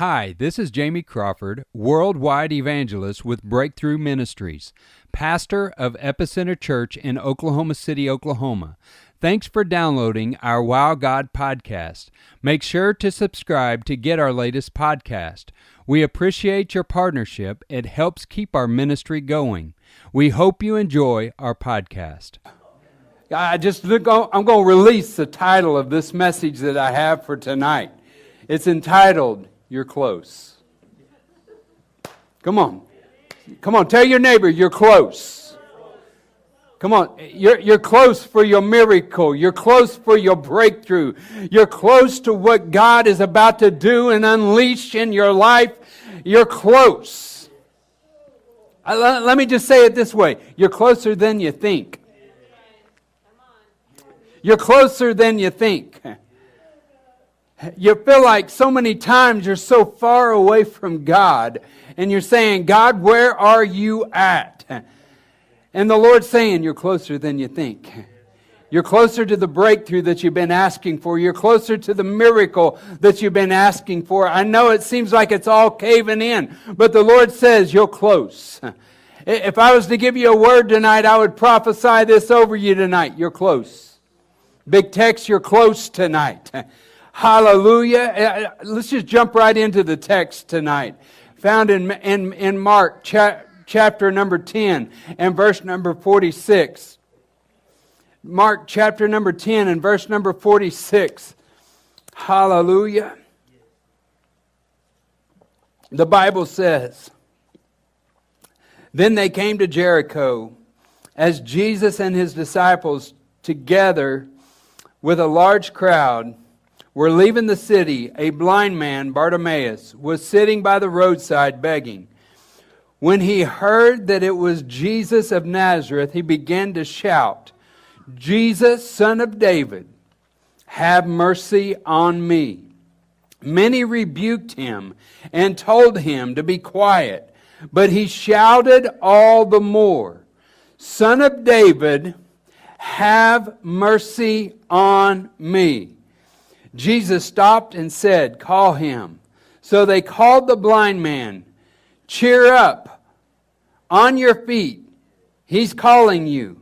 Hi, this is Jamie Crawford, worldwide evangelist with Breakthrough Ministries, pastor of Epicenter Church in Oklahoma City, Oklahoma. Thanks for downloading our Wow God podcast. Make sure to subscribe to get our latest podcast. We appreciate your partnership. It helps keep our ministry going. We hope you enjoy our podcast. I just look I'm going to release the title of this message that I have for tonight. It's entitled You're Close. Come on. Come on, tell your neighbor you're close. Come on, you're, you're close for your miracle. You're close for your breakthrough. You're close to what God is about to do and unleash in your life. You're close. Let me just say it this way you're closer than you think. You're closer than you think. You feel like so many times you're so far away from God, and you're saying, God, where are you at? And the Lord's saying, You're closer than you think. You're closer to the breakthrough that you've been asking for. You're closer to the miracle that you've been asking for. I know it seems like it's all caving in, but the Lord says you're close. If I was to give you a word tonight, I would prophesy this over you tonight. You're close. Big text, you're close tonight. Hallelujah. Uh, uh, let's just jump right into the text tonight. Found in, in, in Mark cha- chapter number 10 and verse number 46. Mark chapter number 10 and verse number 46. Hallelujah. The Bible says, Then they came to Jericho as Jesus and his disciples together with a large crowd were leaving the city, a blind man, Bartimaeus, was sitting by the roadside begging. When he heard that it was Jesus of Nazareth, he began to shout, Jesus, son of David, have mercy on me. Many rebuked him and told him to be quiet, but he shouted all the more, Son of David, have mercy on me. Jesus stopped and said, Call him. So they called the blind man. Cheer up. On your feet. He's calling you.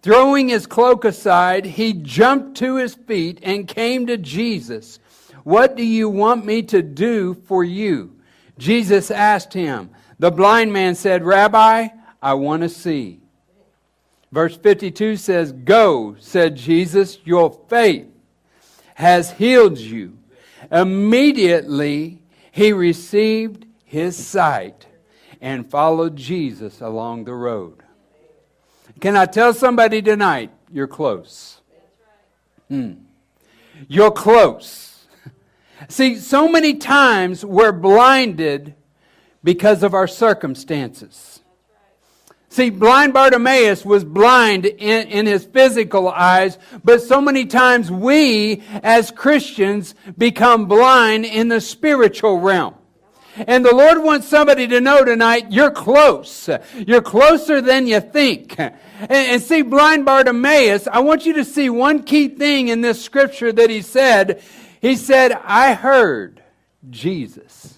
Throwing his cloak aside, he jumped to his feet and came to Jesus. What do you want me to do for you? Jesus asked him. The blind man said, Rabbi, I want to see. Verse 52 says, Go, said Jesus, your faith has healed you. Immediately he received his sight and followed Jesus along the road. Can I tell somebody tonight, you're close? Hmm. You're close. See, so many times we're blinded because of our circumstances. See, blind Bartimaeus was blind in, in, his physical eyes, but so many times we as Christians become blind in the spiritual realm. And the Lord wants somebody to know tonight, you're close. You're closer than you think. And, and see, blind Bartimaeus, I want you to see one key thing in this scripture that he said. He said, I heard Jesus.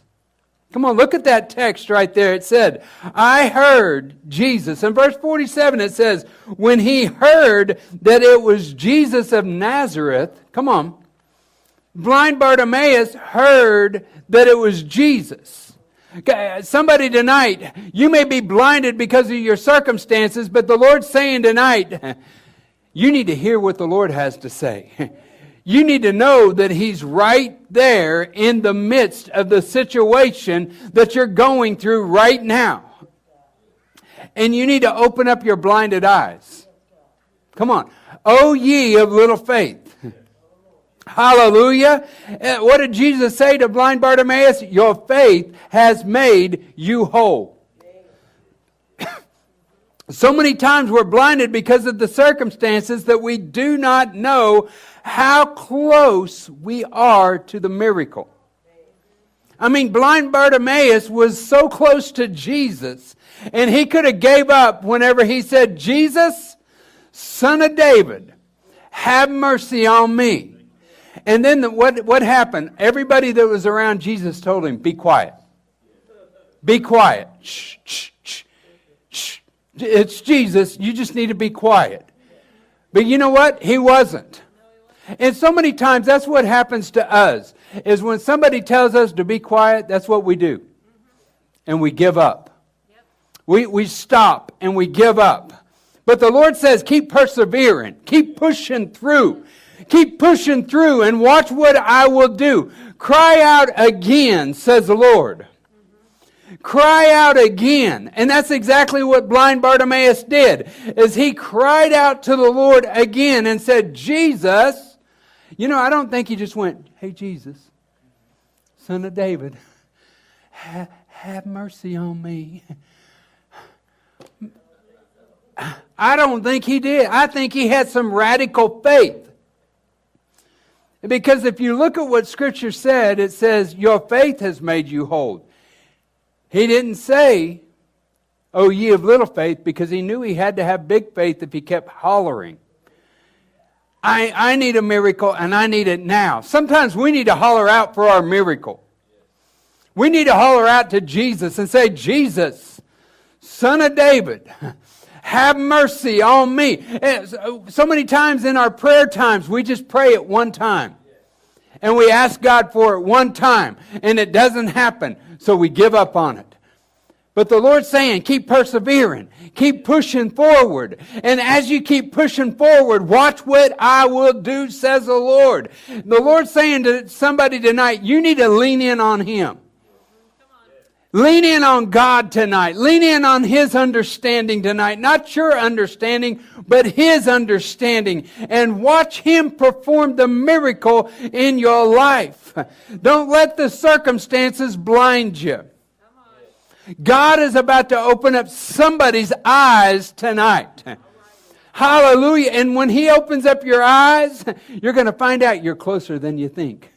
Come on, look at that text right there. It said, I heard Jesus. In verse 47, it says, when he heard that it was Jesus of Nazareth, come on, blind Bartimaeus heard that it was Jesus. Somebody tonight, you may be blinded because of your circumstances, but the Lord's saying tonight, you need to hear what the Lord has to say. you need to know that He's right there in the midst of the situation that you're going through right now. And you need to open up your blinded eyes. Come on. O ye of little faith. Hallelujah. Uh, what did Jesus say to blind Bartimaeus? Your faith has made you whole. So many times we're blinded because of the circumstances that we do not know how close we are to the miracle. I mean, blind Bartimaeus was so close to Jesus, and he could have gave up whenever he said, Jesus, son of David, have mercy on me. And then the, what, what happened? Everybody that was around Jesus told him, Be quiet. Be quiet. Shh, shh, shh, shh. It's Jesus. You just need to be quiet. But you know what? He wasn't. And so many times that's what happens to us is when somebody tells us to be quiet, that's what we do. And we give up. We, we stop and we give up. But the Lord says, keep persevering, keep pushing through, keep pushing through, and watch what I will do. Cry out again, says the Lord. Cry out again. And that's exactly what blind Bartimaeus did, is he cried out to the Lord again and said, Jesus, you know, I don't think he just went, hey, Jesus, son of David, ha- have mercy on me. I don't think he did. I think he had some radical faith. Because if you look at what Scripture said, it says, Your faith has made you whole. He didn't say, Oh, ye of little faith, because he knew he had to have big faith if he kept hollering. I, I need a miracle and I need it now. Sometimes we need to holler out for our miracle. We need to holler out to Jesus and say, Jesus, son of David, have mercy on me. So many times in our prayer times, we just pray it one time. And we ask God for it one time, and it doesn't happen, so we give up on it. But the Lord's saying, keep persevering, keep pushing forward. And as you keep pushing forward, watch what I will do, says the Lord. The Lord's saying to somebody tonight, you need to lean in on Him. Lean in on God tonight. Lean in on His understanding tonight. Not your understanding, but His understanding. And watch Him perform the miracle in your life. Don't let the circumstances blind you. God is about to open up somebody's eyes tonight. Hallelujah. And when He opens up your eyes, you're going to find out you're closer than you think.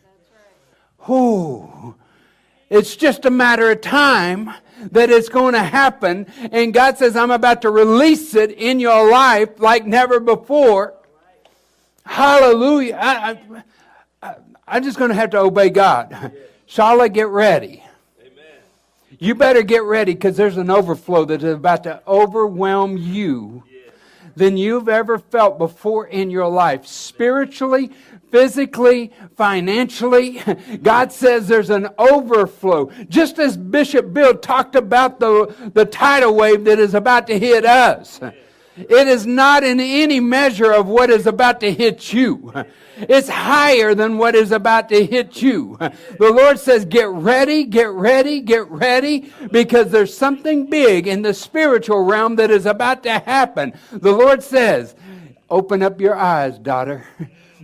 Ooh. It's just a matter of time that it's going to happen. And God says, I'm about to release it in your life like never before. Hallelujah. I, I, I'm just going to have to obey God. Shala, get ready. You better get ready because there's an overflow that is about to overwhelm you than you've ever felt before in your life, spiritually, physically, financially. God says there's an overflow. Just as Bishop Bill talked about the, the tidal wave that is about to hit us. It is not in any measure of what is about to hit you. It's higher than what is about to hit you. The Lord says, get ready, get ready, get ready, because there's something big in the spiritual realm that is about to happen. The Lord says, open up your eyes, daughter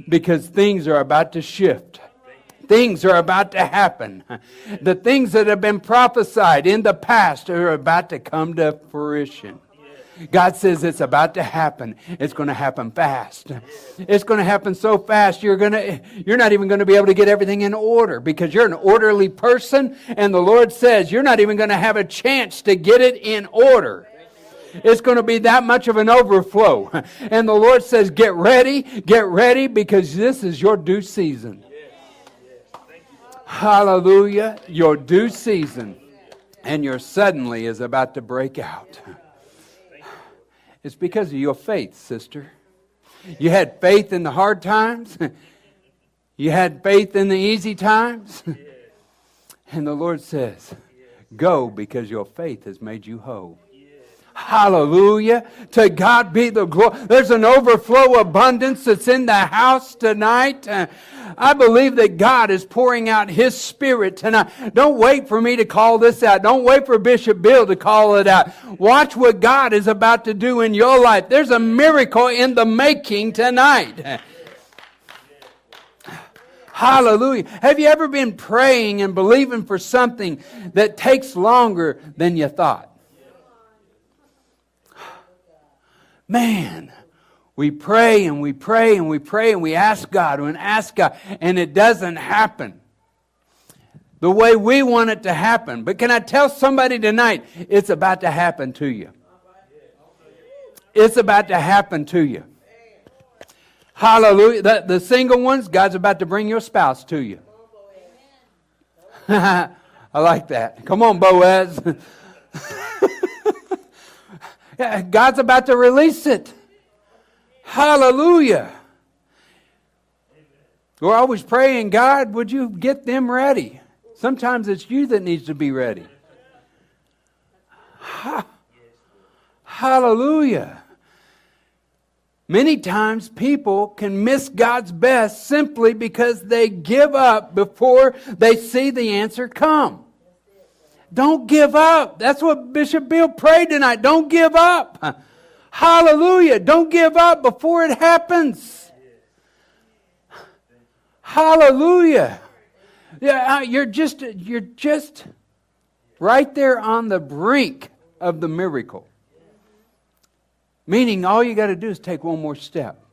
because things are about to shift. Things are about to happen. The things that have been prophesied in the past are about to come to fruition. God says it's about to happen. It's going to happen fast. It's going to happen so fast you're going to you're not even going to be able to get everything in order because you're an orderly person and the Lord says you're not even going to have a chance to get it in order. It's going to be that much of an overflow. And the Lord says, Get ready, get ready, because this is your due season. Hallelujah. Your due season. And your suddenly is about to break out. It's because of your faith, sister. You had faith in the hard times. You had faith in the easy times. And the Lord says, Go because your faith has made you whole. Hallelujah. To God be the glory. There's an overflow abundance that's in the house tonight. Uh, I believe that God is pouring out His Spirit tonight. Don't wait for me to call this out. Don't wait for Bishop Bill to call it out. Watch what God is about to do in your life. There's a miracle in the making tonight. Hallelujah. Have you ever been praying and believing for something that takes longer than you thought? Man, we pray and we pray and we pray and we ask God and ask God, and it doesn't happen the way we want it to happen. But can I tell somebody tonight, it's about to happen to you? It's about to happen to you. Hallelujah. The, the single ones, God's about to bring your spouse to you. I like that. Come on, Boaz. God's about to release it. Hallelujah. We're always praying, God, would you get them ready? Sometimes it's you that needs to be ready. Ha- Hallelujah. Many times people can miss God's best simply because they give up before they see the answer come. Don't give up. That's what Bishop Bill prayed tonight. Don't give up. Hallelujah. Don't give up before it happens. Hallelujah. Yeah, uh, you're just you're just right there on the brink of the miracle. Meaning all you got to do is take one more step.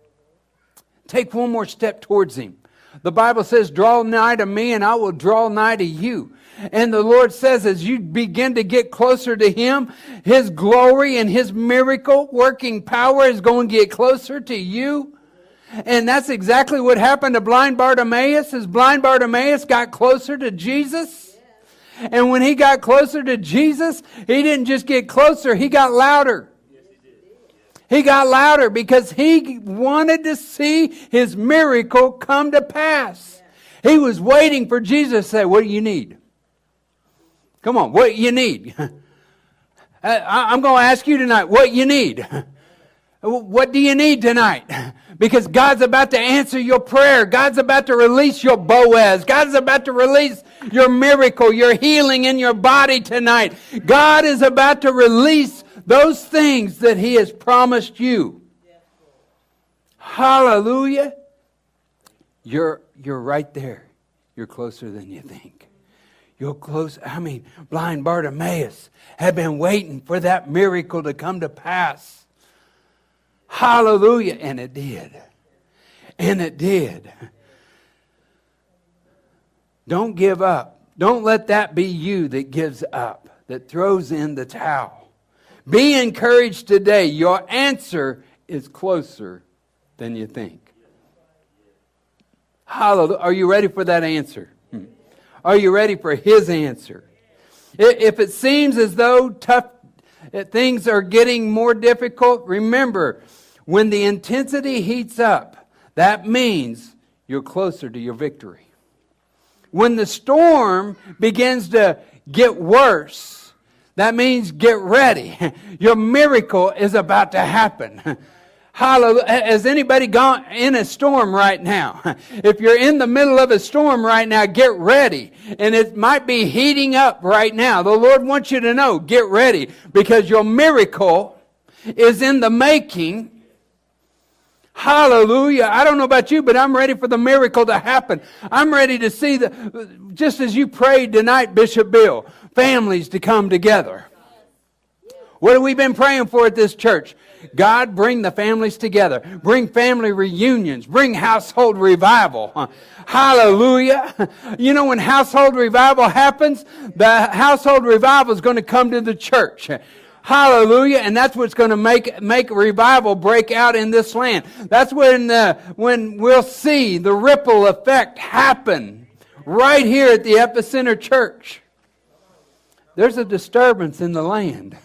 Take one more step towards him. The Bible says, Draw nigh to me, and I will draw nigh to you. And the Lord says, as you begin to get closer to Him, His glory and His miracle working power is going to get closer to you. And that's exactly what happened to blind Bartimaeus. As blind Bartimaeus got closer to Jesus. And when he got closer to Jesus, he didn't just get closer, he got louder. He got louder because he wanted to see his miracle come to pass. He was waiting for Jesus to say, What do you need? Come on, what you need? Uh, I'm going to ask you tonight what you need. What do you need tonight? Because God's about to answer your prayer. God's about to release your Boaz. God's about to release your miracle, your healing in your body tonight. God is about to release those things that He has promised you. Hallelujah. You're, you're right there. You're closer than you think. You're close. I mean, blind Bartimaeus had been waiting for that miracle to come to pass. Hallelujah. And it did. And it did. Don't give up. Don't let that be you that gives up, that throws in the towel. Be encouraged today. Your answer is closer than you think. Hallelujah. Are you ready for that answer? Hmm. Are you ready for his answer? If it seems as though tough things are getting more difficult, remember, when the intensity heats up, that means you're closer to your victory. When the storm begins to get worse, that means get ready. Your miracle is about to happen. Hallelujah. Has anybody gone in a storm right now? If you're in the middle of a storm right now, get ready. And it might be heating up right now. The Lord wants you to know, get ready because your miracle is in the making. Hallelujah. I don't know about you, but I'm ready for the miracle to happen. I'm ready to see the, just as you prayed tonight, Bishop Bill, families to come together. What have we been praying for at this church? God, bring the families together. Bring family reunions. Bring household revival. Hallelujah. You know, when household revival happens, the household revival is going to come to the church. Hallelujah. And that's what's going to make, make revival break out in this land. That's when, uh, when we'll see the ripple effect happen right here at the Epicenter Church. There's a disturbance in the land.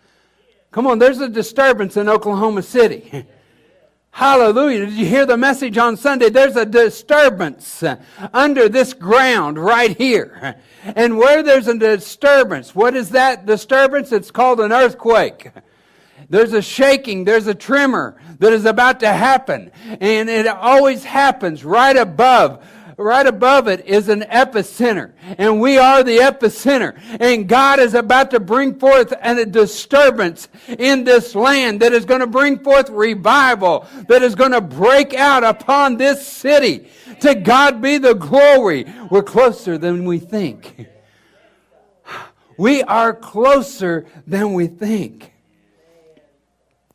Come on, there's a disturbance in Oklahoma City. Hallelujah. Did you hear the message on Sunday? There's a disturbance under this ground right here. And where there's a disturbance, what is that disturbance? It's called an earthquake. There's a shaking, there's a tremor that is about to happen. And it always happens right above right above it is an epicenter. And we are the epicenter. And God is about to bring forth a disturbance in this land that is going to bring forth revival, that is going to break out upon this city. To God be the glory. We're closer than we think. We are closer than we think.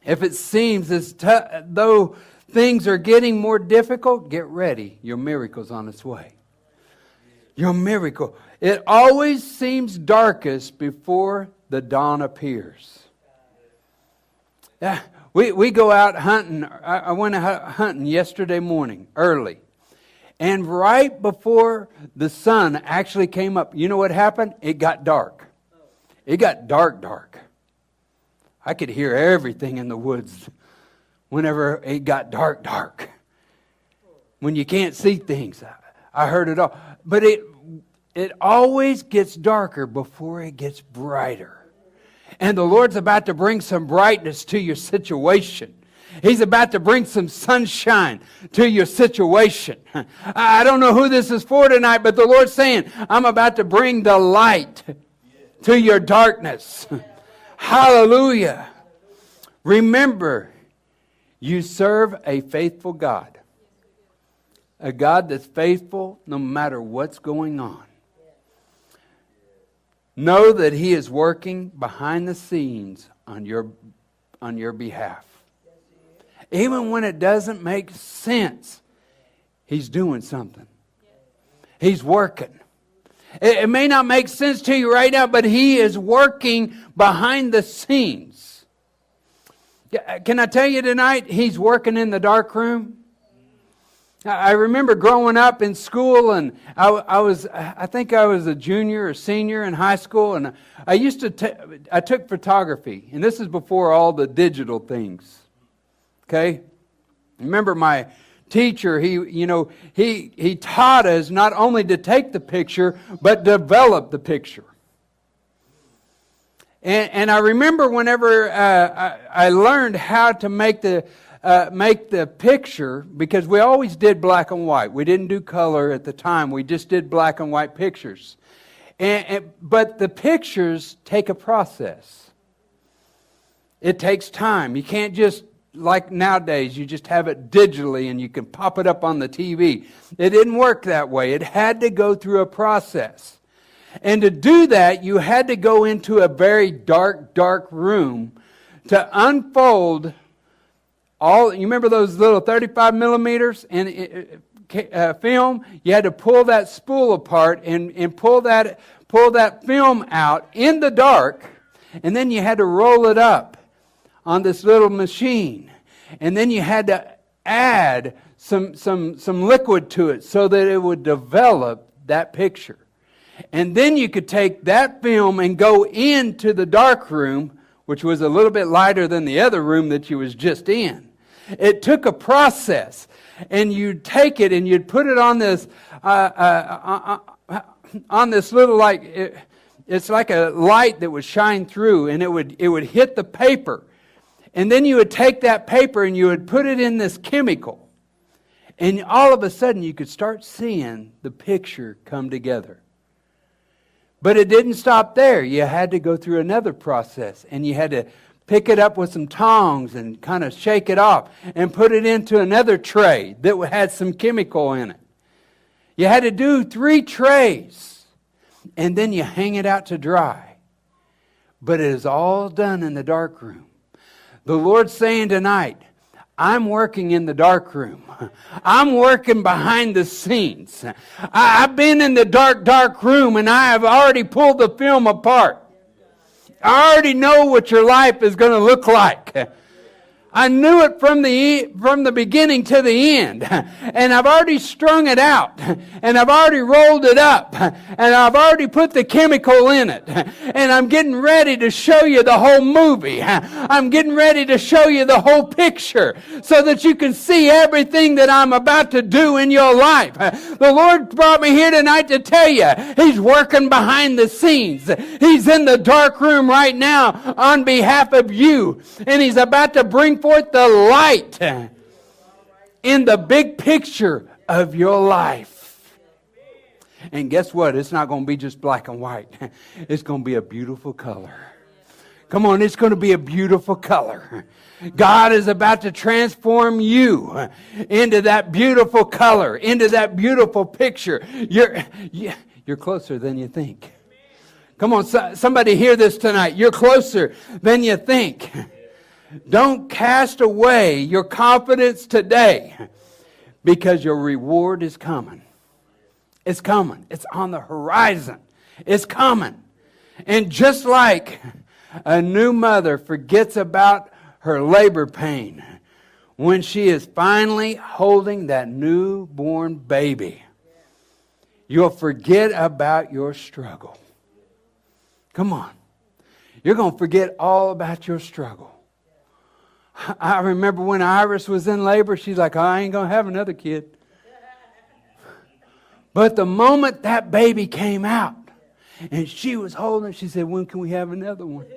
If it seems as t- though things are getting more difficult, get ready. Your miracle's on its way. Your miracle. It always seems darkest before the dawn appears. Yeah, We, we go out hunting. I, I went out hunting yesterday morning, early. And right before the sun actually came up, you know what happened? It got dark. It got dark, dark. I could hear everything in the woods whenever it got dark, dark. When you can't see things, I heard it all. But it, it always gets darker before it gets brighter. And the Lord's about to bring some brightness to your situation. He's about to bring some sunshine to your situation. I don't know who this is for tonight, but the Lord's saying, I'm about to bring the light to your darkness. Hallelujah. Remember, you serve a faithful God. A God that's faithful no matter what's going on. Know that He is working behind the scenes on your, on your behalf. Even when it doesn't make sense, He's doing something. He's working. It, it may not make sense to you right now, but He is working behind the scenes. Can I tell you tonight, He's working in the dark room? I remember growing up in school, and I, I, was, I think I was a junior or senior in high school, and I used to, t- I took photography, and this is before all the digital things. Okay? Remember my teacher, he, you know, he, he taught us not only to take the picture, but develop the picture. And, and I remember whenever uh, I, I learned how to make the, uh, make the picture because we always did black and white. We didn't do color at the time. We just did black and white pictures. And, and, but the pictures take a process. It takes time. You can't just like nowadays, you just have it digitally and you can pop it up on the TV. It didn't work that way. It had to go through a process. And to do that, you had to go into a very dark, dark room to unfold all you remember those little 35 millimeters in uh, film? You had to pull that spool apart and, and pull that pull that film out in the dark and then you had to roll it up on this little machine. And then you had to add some some some liquid to it so that it would develop that picture and then you could take that film and go into the dark room which was a little bit lighter than the other room that you was just in it took a process. And you'd take it and you'd put it on this, uh, uh, uh, uh on this little like, it, it's like a light that would shine through and it would, it would hit the paper. And then you would take that paper and you would put it in this chemical. And all of a sudden you could start seeing the picture come together. But it didn't stop there. You had to go through another process and you had to pick it up with some tongs and kind of shake it off and put it into another tray that had some chemical in it. You had to do three trays and then you hang it out to dry. But it is all done in the dark room. The Lord's saying tonight, I'm working in the dark room. I'm working behind the scenes. I've been in the dark, dark room and I have already pulled the film apart. I already know what your life is going to look like. I knew it from the, from the beginning to the end. And I've already strung it out. And I've already rolled it up. And I've already put the chemical in it. And I'm getting ready to show you the whole movie. I'm getting ready to show you the whole picture so that you can see everything that I'm about to do in your life. The Lord brought me here tonight to tell you He's working behind the scenes. He's in the dark room right now on behalf of you. And He's about to bring forth the light in the big picture of your life. And guess what? It's not going to be just black and white, it's going to be a beautiful color. Come on, it's going to be a beautiful color. God is about to transform you into that beautiful color, into that beautiful picture. You're, you're closer than you think. Come on, somebody hear this tonight. You're closer than you think. Don't cast away your confidence today because your reward is coming. It's coming. It's on the horizon. It's coming. And just like a new mother forgets about her labor pain, when she is finally holding that newborn baby, you'll forget about your struggle. Come on. You're going to forget all about your struggle. I remember when Iris was in labor, she's like, I ain't going to have another kid. But the moment that baby came out and she was holding she said, When can we have another one?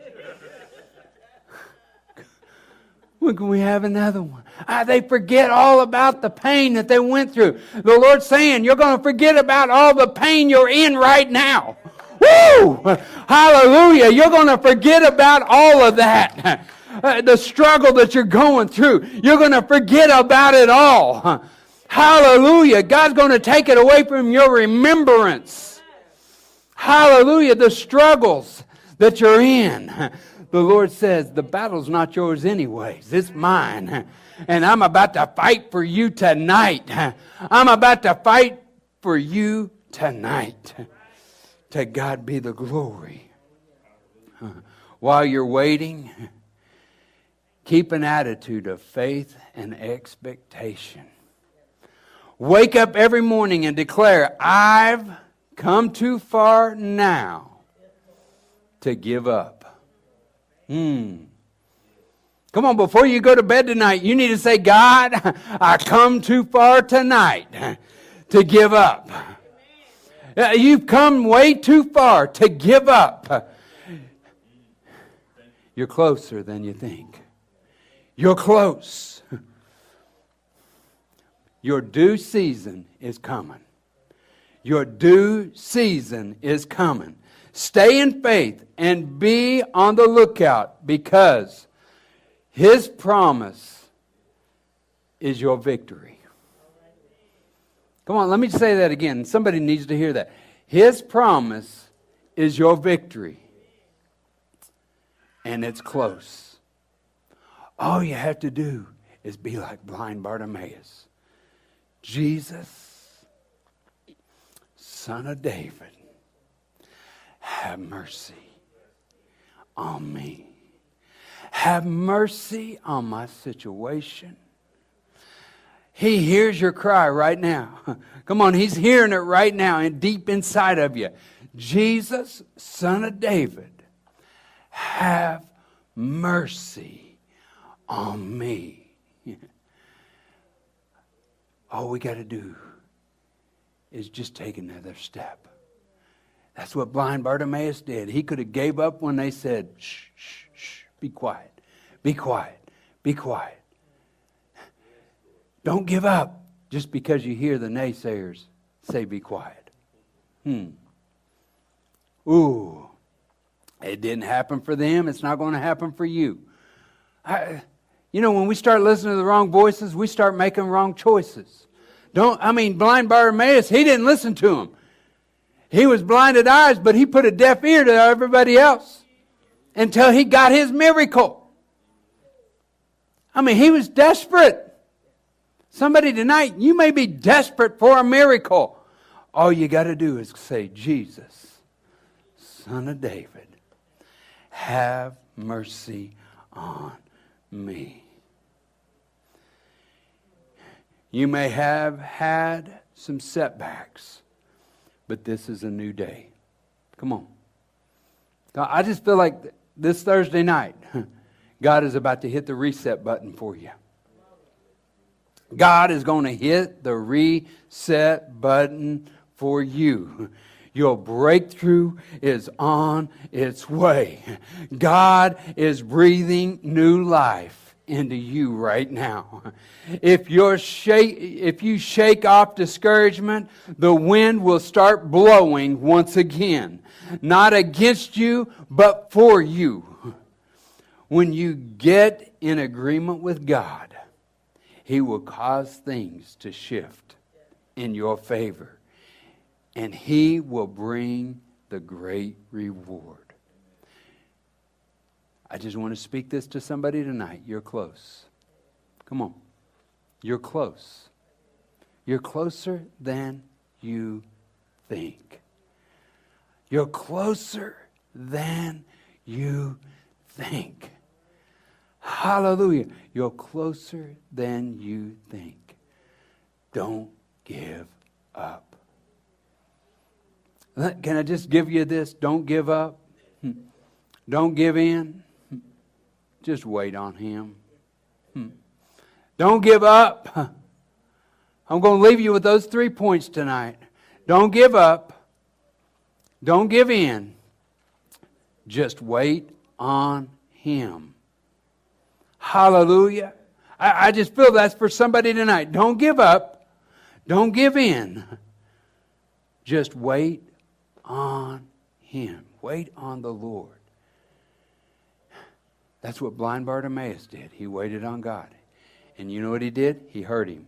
When can we have another one? Ah, they forget all about the pain that they went through. The Lord's saying, You're going to forget about all the pain you're in right now. Woo! Hallelujah. You're going to forget about all of that. Uh, the struggle that you're going through. You're going to forget about it all. Hallelujah. God's going to take it away from your remembrance. Hallelujah. The struggles that you're in. The Lord says, the battle's not yours anyways. It's mine. And I'm about to fight for you tonight. I'm about to fight for you tonight. To God be the glory. While you're waiting, keep an attitude of faith and expectation. Wake up every morning and declare, I've come too far now to give up. Hmm. Come on, before you go to bed tonight, you need to say, God, I come too far tonight to give up. You've come way too far to give up. You're closer than you think. You're close. Your due season is coming. Your due season is coming. Stay in faith and be on the lookout because His promise is your victory. Come on, let me say that again. Somebody needs to hear that. His promise is your victory, and it's close. All you have to do is be like blind Bartimaeus. Jesus, Son of David, have mercy on me. Have mercy on my situation. He hears your cry right now. Come on, he's hearing it right now and deep inside of you. Jesus, Son of David, have mercy on me. All we got to do is just take another step. That's what blind Bartimaeus did. He could have gave up when they said, shh, shh, shh, be quiet, be quiet, be quiet. Don't give up just because you hear the naysayers say, be quiet. Hmm. Ooh, it didn't happen for them. It's not going to happen for you. I, you know, when we start listening to the wrong voices, we start making wrong choices. Don't, I mean, blind Bartimaeus, he didn't listen to him. He was blinded eyes, but he put a deaf ear to everybody else until he got his miracle. I mean, he was desperate. Somebody tonight, you may be desperate for a miracle. All you got to do is say, Jesus, Son of David, have mercy on me. You may have had some setbacks, but this is a new day. Come on. I just feel like this Thursday night, God is about to hit the reset button for you. God is going to hit the reset button for you. Your breakthrough is on its way. God is breathing new life into you right now. If, you're shake, if you shake off discouragement, the wind will start blowing once again. Not against you, but for you. When you get in agreement with God, He will cause things to shift in your favor. And He will bring the great reward. I just want to speak this to somebody tonight. You're close. Come on. You're close. You're closer than you think. You're closer than you think. Hallelujah. You're closer than you think. Don't give up. Can I just give you this? Don't give up. Hmm. Don't give in. Hmm. Just wait on Him. Hmm. Don't give up. I'm going to leave you with those three points tonight. Don't give up. Don't give in. Just wait on Him. Hallelujah. I, I just feel that's for somebody tonight. Don't give up. Don't give in. Just wait on Him. Wait on the Lord. That's what blind Bartimaeus did. He waited on God. And you know what he did? He heard him.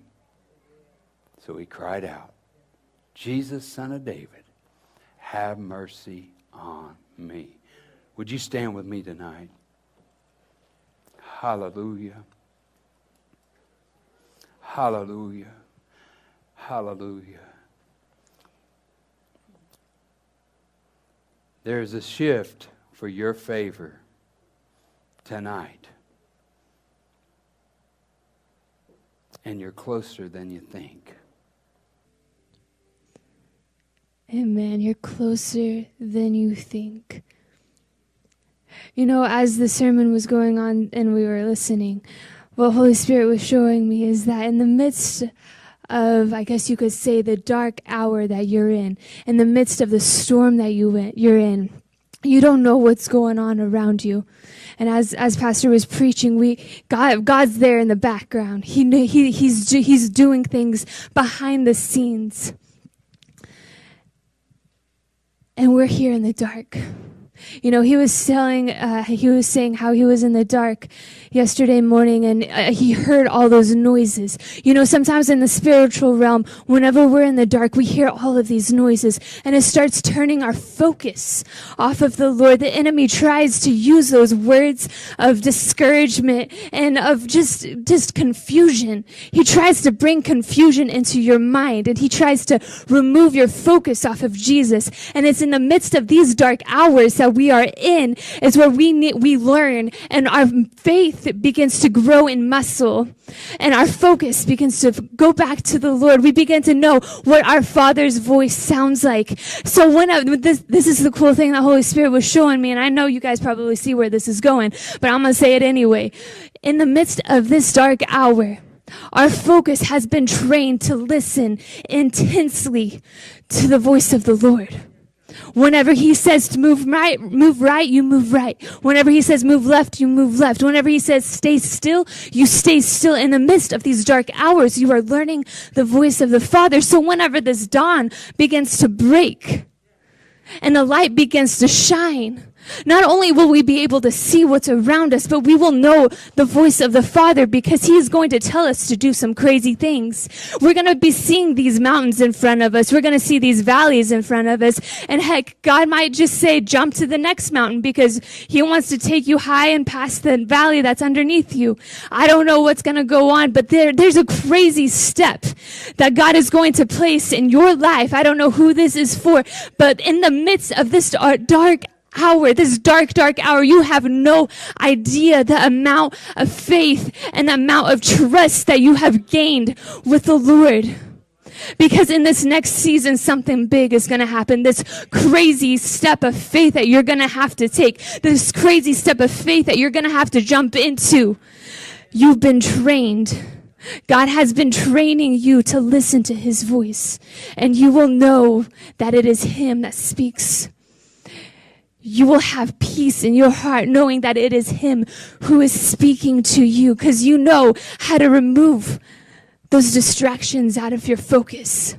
So he cried out, Jesus, son of David, have mercy on me. Would you stand with me tonight? Hallelujah. Hallelujah. Hallelujah. There's a shift for your favor tonight. And you're closer than you think. Amen. You're closer than you think. You know, as the sermon was going on and we were listening, what Holy Spirit was showing me is that in the midst of, I guess you could say, the dark hour that you're in, in the midst of the storm that you went, you're in, you don't know what's going on around you. And as, as Pastor was preaching, we, God, God's there in the background. He, he, he's, he's doing things behind the scenes. And we're here in the dark. You know, he was telling, uh, he was saying how he was in the dark yesterday morning and uh, he heard all those noises. You know, sometimes in the spiritual realm, whenever we're in the dark, we hear all of these noises and it starts turning our focus off of the Lord. The enemy tries to use those words of discouragement and of just, just confusion. He tries to bring confusion into your mind and he tries to remove your focus off of Jesus. And it's in the midst of these dark hours that we are in is where we need, we learn and our faith faith begins to grow in muscle and our focus begins to go back to the Lord. We begin to know what our Father's voice sounds like. So when I, this, this is the cool thing that Holy Spirit was showing me, and I know you guys probably see where this is going, but I'm going to say it anyway. In the midst of this dark hour, our focus has been trained to listen intensely to the voice of the Lord. Whenever he says to move right, move right, you move right. Whenever he says move left, you move left. Whenever he says stay still, you stay still. In the midst of these dark hours, you are learning the voice of the Father. So whenever this dawn begins to break and the light begins to shine, not only will we be able to see what's around us, but we will know the voice of the Father because He is going to tell us to do some crazy things. We're going to be seeing these mountains in front of us. We're going to see these valleys in front of us. And heck, God might just say, jump to the next mountain because He wants to take you high and past the valley that's underneath you. I don't know what's going to go on, but there, there's a crazy step that God is going to place in your life. I don't know who this is for, but in the midst of this dark hour, this dark, dark hour, you have no idea the amount of faith and the amount of trust that you have gained with the Lord. Because in this next season, something big is going to happen. This crazy step of faith that you're going to have to take. This crazy step of faith that you're going to have to jump into. You've been trained. God has been training you to listen to his voice and you will know that it is him that speaks you will have peace in your heart knowing that it is Him who is speaking to you because you know how to remove those distractions out of your focus.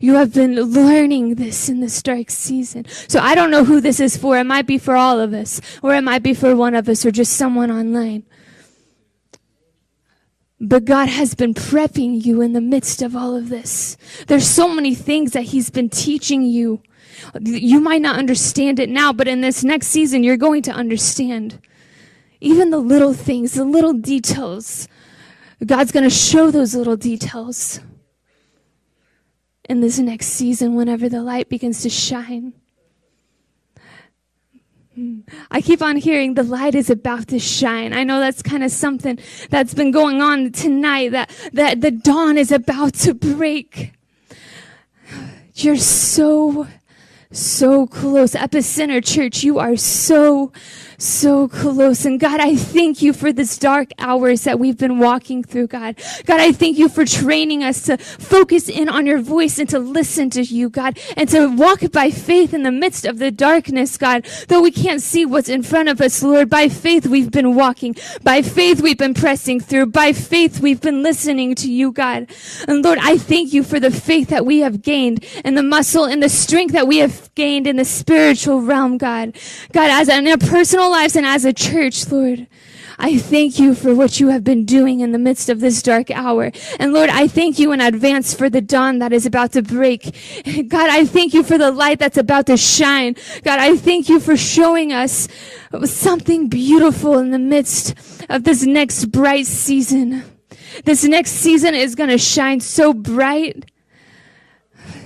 You have been learning this in this dark season. So I don't know who this is for. It might be for all of us, or it might be for one of us, or just someone online. But God has been prepping you in the midst of all of this. There's so many things that He's been teaching you. You might not understand it now, but in this next season, you're going to understand. Even the little things, the little details. God's going to show those little details in this next season whenever the light begins to shine. I keep on hearing the light is about to shine. I know that's kind of something that's been going on tonight, that, that the dawn is about to break. You're so, so close. Epicenter Church, you are so, so close. And God, I thank you for this dark hours that we've been walking through, God. God, I thank you for training us to focus in on your voice and to listen to you, God, and to walk by faith in the midst of the darkness, God. Though we can't see what's in front of us, Lord, by faith we've been walking. By faith we've been pressing through. By faith we've been listening to you, God. And Lord, I thank you for the faith that we have gained and the muscle and the strength that we have gained in the spiritual realm, God. God, as in a personal personal lives and as a church, Lord. I thank you for what you have been doing in the midst of this dark hour. And Lord, I thank you in advance for the dawn that is about to break. God, I thank you for the light that's about to shine. God, I thank you for showing us something beautiful in the midst of this next bright season. This next season is going to shine so bright.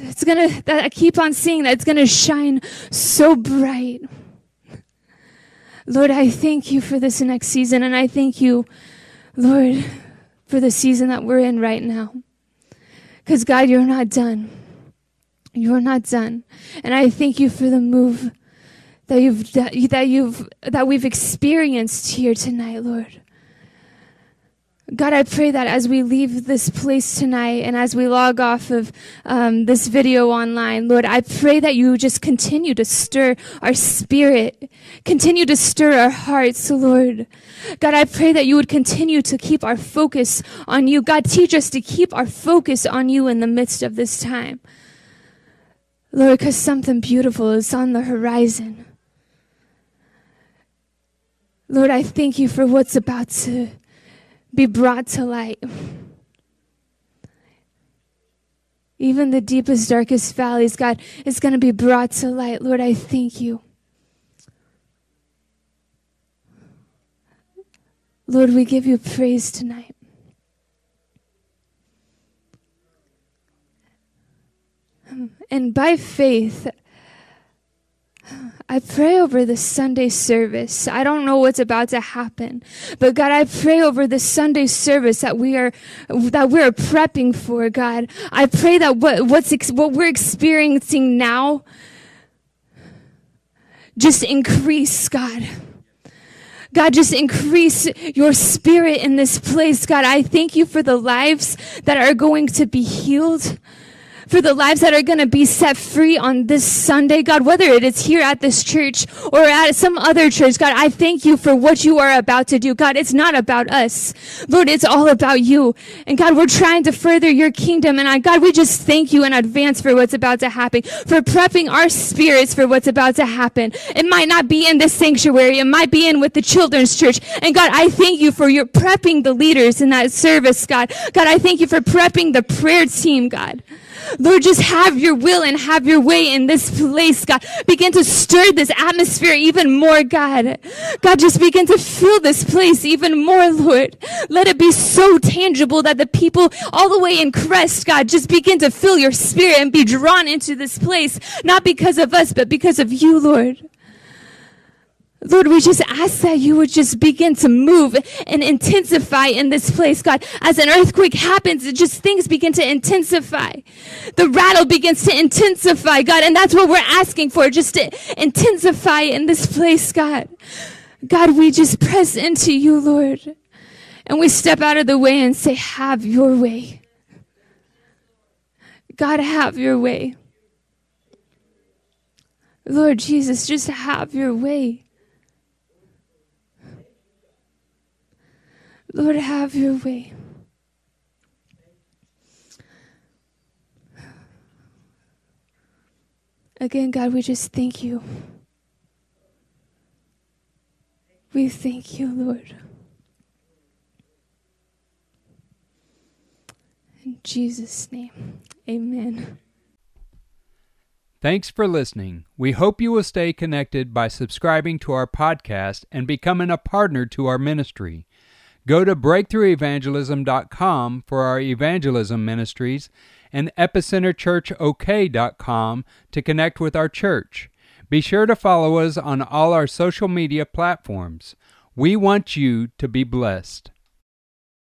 It's going to, I keep on seeing that it's going to shine so bright. Lord, I thank you for this next season, and I thank you, Lord, for the season that we're in right now. Because, God, you're not done. You're not done. And I thank you for the move that you've that you've that we've experienced here tonight, Lord. God, I pray that as we leave this place tonight and as we log off of um, this video online, Lord, I pray that you just continue to stir our spirit, continue to stir our hearts, Lord. God, I pray that you would continue to keep our focus on you. God, teach us to keep our focus on you in the midst of this time. Lord, because something beautiful is on the horizon. Lord, I thank you for what's about to be brought to light. Even the deepest, darkest valleys, God, is going to be brought to light. Lord, I thank you. Lord, we give you praise tonight. And by faith, I pray over the Sunday service. I don't know what's about to happen, but God, I pray over the Sunday service that we are that we're prepping for. God, I pray that what what's what we're experiencing now just increase, God. God, just increase your spirit in this place. God, I thank you for the lives that are going to be healed for the lives that are going to be set free on this Sunday, God, whether it is here at this church or at some other church, God, I thank you for what you are about to do. God, it's not about us. Lord, it's all about you. And God, we're trying to further your kingdom. And I, God, we just thank you in advance for what's about to happen, for prepping our spirits for what's about to happen. It might not be in this sanctuary. It might be in with the children's church. And God, I thank you for your prepping the leaders in that service, God. God, I thank you for prepping the prayer team, God. Lord, just have your will and have your way in this place, God. Begin to stir this atmosphere even more, God. God, just begin to fill this place even more, Lord. Let it be so tangible that the people all the way in Crest, God, just begin to feel your spirit and be drawn into this place, not because of us, but because of you, Lord. Lord, we just ask that you would just begin to move and intensify in this place, God. As an earthquake happens, it just things begin to intensify. The rattle begins to intensify, God, and that's what we're asking for, just to intensify in this place, God. God, we just press into you, Lord, and we step out of the way and say, have your way. God, have your way. Lord Jesus, just have your way. Lord, have your way. Again, God, we just thank you. We thank you, Lord. In Jesus' name, amen. Thanks for listening. We hope you will stay connected by subscribing to our podcast and becoming a partner to our ministry. Go to breakthroughevangelism.com for our evangelism ministries and epicenterchurchok.com to connect with our church. Be sure to follow us on all our social media platforms. We want you to be blessed.